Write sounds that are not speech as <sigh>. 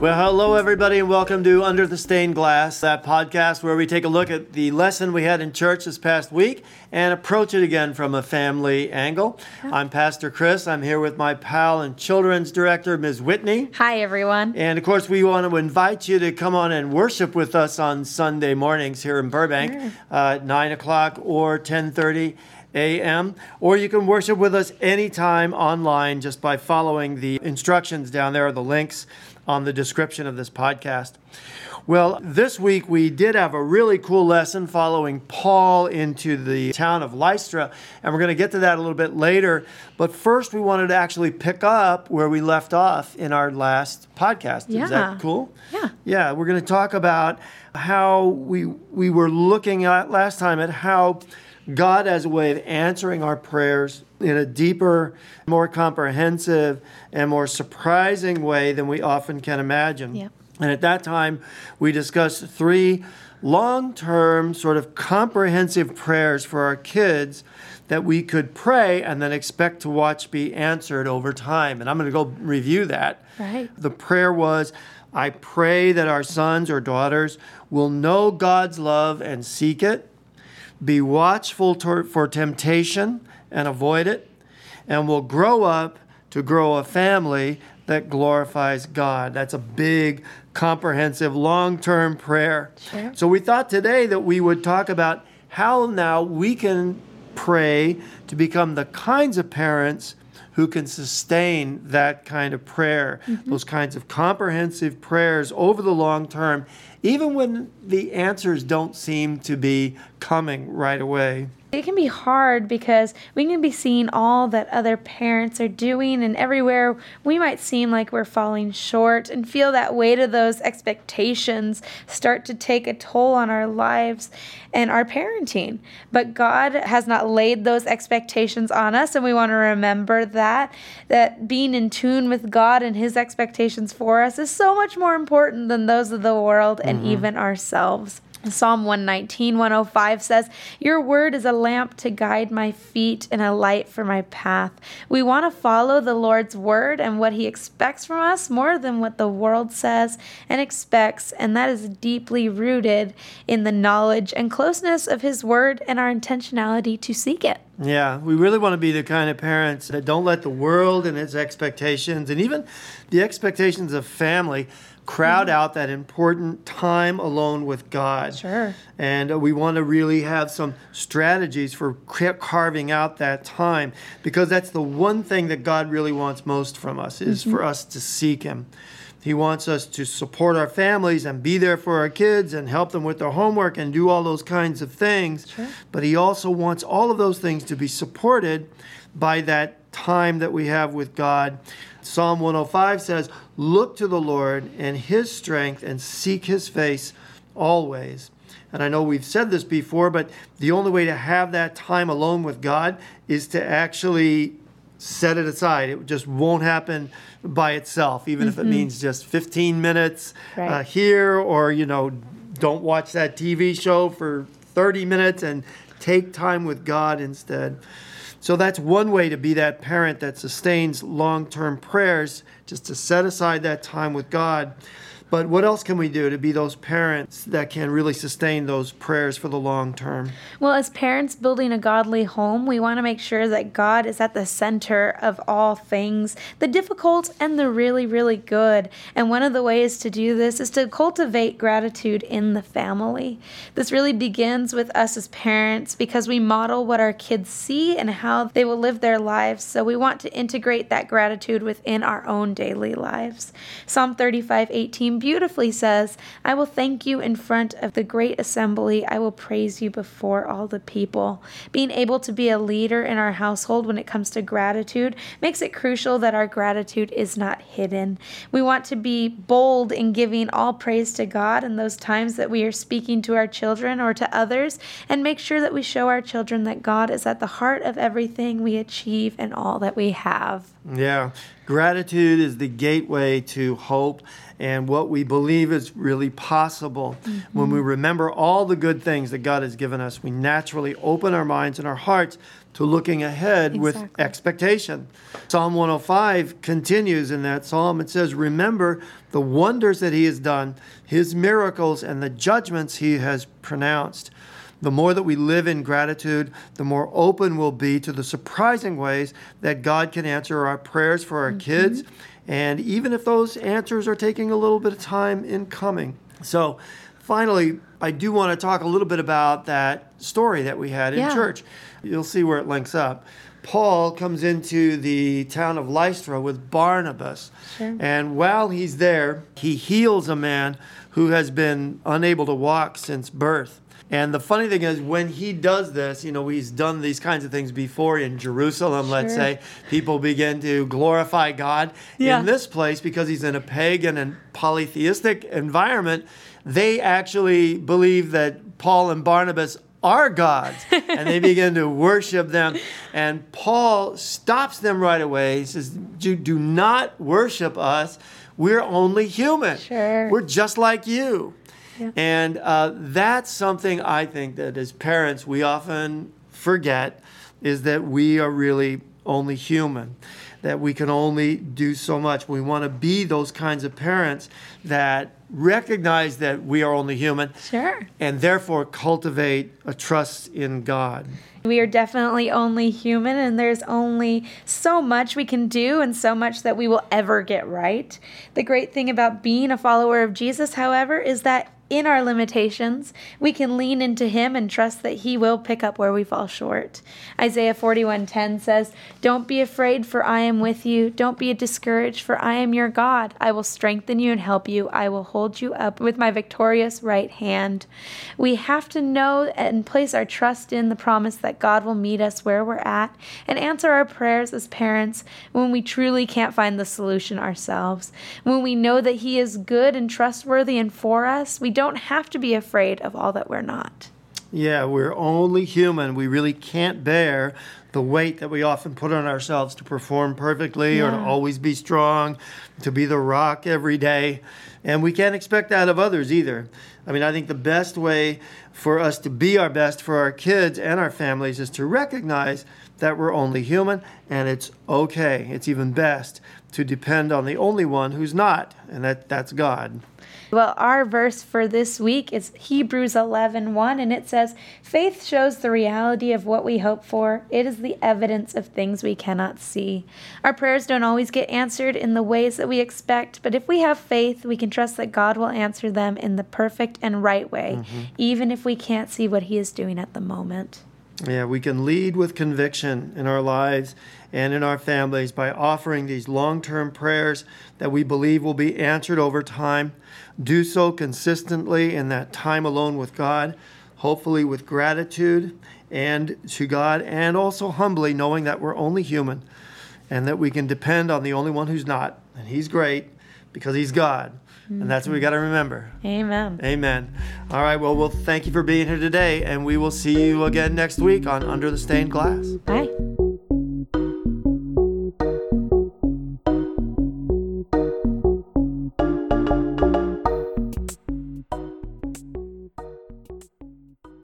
Well, hello, everybody, and welcome to Under the Stained Glass, that podcast where we take a look at the lesson we had in church this past week and approach it again from a family angle. I'm Pastor Chris. I'm here with my pal and children's director, Ms. Whitney. Hi, everyone. And of course, we want to invite you to come on and worship with us on Sunday mornings here in Burbank, Sure. uh, at 9 o'clock or 1030 a.m. Or you can worship with us anytime online just by following the instructions down there, the links on the description of this podcast. Well, this week we did have a really cool lesson following Paul into the town of Lystra, and we're going to get to that a little bit later. But first, we wanted to actually pick up where we left off in our last podcast. Is Yeah. that cool? Yeah. Yeah, we're going to talk about how we we were looking at last time at how God as a way of answering our prayers in a deeper, more comprehensive, and more surprising way than we often can imagine. Yeah. And at that time, we discussed three long-term sort of comprehensive prayers for our kids that we could pray and then expect to watch be answered over time. And I'm going to go review that. Right. The prayer was I pray that our sons or daughters will know God's love and seek it, be watchful tor- for temptation and avoid it, and will grow up to grow a family that glorifies God. That's a big, comprehensive, long term prayer. Sure. So we thought today that we would talk about how now we can pray to become the kinds of parents who can sustain that kind of prayer, mm-hmm. those kinds of comprehensive prayers over the long term, even when the answers don't seem to be coming right away. It can be hard because we can be seeing all that other parents are doing, and everywhere we might seem like we're falling short and feel that weight of those expectations start to take a toll on our lives and our parenting. But God has not laid those expectations on us, and we want to remember that that being in tune with God and His expectations for us is so much more important than those of the world and mm-hmm. even ourselves. Psalm 119, 105 says, Your word is a lamp to guide my feet and a light for my path. We want to follow the Lord's word and what he expects from us more than what the world says and expects, and that is deeply rooted in the knowledge and closeness of his word and our intentionality to seek it. Yeah, we really want to be the kind of parents that don't let the world and its expectations and even the expectations of family crowd out that important time alone with God. Sure. And uh, we want to really have some strategies for carving out that time because that's the one thing that God really wants most from us is for us to seek him. He wants us to support our families and be there for our kids and help them with their homework and do all those kinds of things. But he also wants all of those things to be supported by that time that we have with God. Psalm 105 says, Look to the Lord and his strength and seek his face always. And I know we've said this before, but the only way to have that time alone with God is to actually set it aside. It just won't happen by itself, even if it means just 15 minutes uh, here or, you know, don't watch that TV show for 30 minutes and take time with God instead. So that's one way to be that parent that sustains long term prayers, just to set aside that time with God. But what else can we do to be those parents that can really sustain those prayers for the long term? Well, as parents building a godly home, we want to make sure that God is at the center of all things, the difficult and the really, really good. And one of the ways to do this is to cultivate gratitude in the family. This really begins with us as parents because we model what our kids see and how they will live their lives. So we want to integrate that gratitude within our own daily lives. Psalm 35 18 beautifully says, I will thank you in front of the great assembly. I will praise you before all the people. Being able to be a leader in our household when it comes to gratitude makes it crucial that our gratitude is not hidden. We want to be bold in giving all praise to God in those times that we are speaking to our children or to others, and make sure that we show our children that God is at the heart of everything we achieve and all that we have. Yeah. Gratitude is the gateway to hope and what we believe is really possible. Mm-hmm. When we remember all the good things that God has given us, we naturally open our minds and our hearts to looking ahead exactly. with expectation. Psalm 105 continues in that psalm. It says, Remember the wonders that He has done, His miracles, and the judgments He has pronounced. The more that we live in gratitude, the more open we'll be to the surprising ways that God can answer our prayers for our mm-hmm. kids and even if those answers are taking a little bit of time in coming. So, finally, I do want to talk a little bit about that story that we had in yeah. church. You'll see where it links up. Paul comes into the town of Lystra with Barnabas. Sure. And while he's there, he heals a man who has been unable to walk since birth. And the funny thing is, when he does this, you know, he's done these kinds of things before in Jerusalem, sure. let's say, people begin to glorify God. Yeah. In this place, because he's in a pagan and polytheistic environment, they actually believe that Paul and Barnabas are gods <laughs> and they begin to worship them. And paul stops them right away. He says do, do not worship us. We're only human. Sure. we're just like you. And uh, that's something I think that as parents we often forget is that we are really only human, that we can only do so much. We want to be those kinds of parents that recognize that we are only human. Sure. And therefore cultivate a trust in God. We are definitely only human, and there's only so much we can do and so much that we will ever get right. The great thing about being a follower of Jesus, however, is that in our limitations, we can lean into him and trust that he will pick up where we fall short. Isaiah 41:10 says, "Don't be afraid, for I am with you. Don't be discouraged, for I am your God. I will strengthen you and help you. I will hold you up with my victorious right hand." We have to know and place our trust in the promise that God will meet us where we're at and answer our prayers as parents when we truly can't find the solution ourselves. When we know that he is good and trustworthy and for us, we don't have to be afraid of all that we're not. Yeah, we're only human. We really can't bear the weight that we often put on ourselves to perform perfectly yeah. or to always be strong, to be the rock every day. And we can't expect that of others either. I mean, I think the best way for us to be our best for our kids and our families is to recognize that we're only human and it's okay. It's even best to depend on the only one who's not, and that, that's God. Well, our verse for this week is Hebrews 11 1, and it says, Faith shows the reality of what we hope for. It is the evidence of things we cannot see. Our prayers don't always get answered in the ways that we expect, but if we have faith, we can trust that God will answer them in the perfect and right way, mm-hmm. even if we can't see what He is doing at the moment. Yeah, we can lead with conviction in our lives and in our families by offering these long term prayers that we believe will be answered over time. Do so consistently in that time alone with God, hopefully with gratitude and to God, and also humbly knowing that we're only human and that we can depend on the only one who's not. And He's great because He's God. And that's what we got to remember. Amen. Amen. All right. Well, we'll thank you for being here today, and we will see you again next week on Under the Stained Glass. Bye.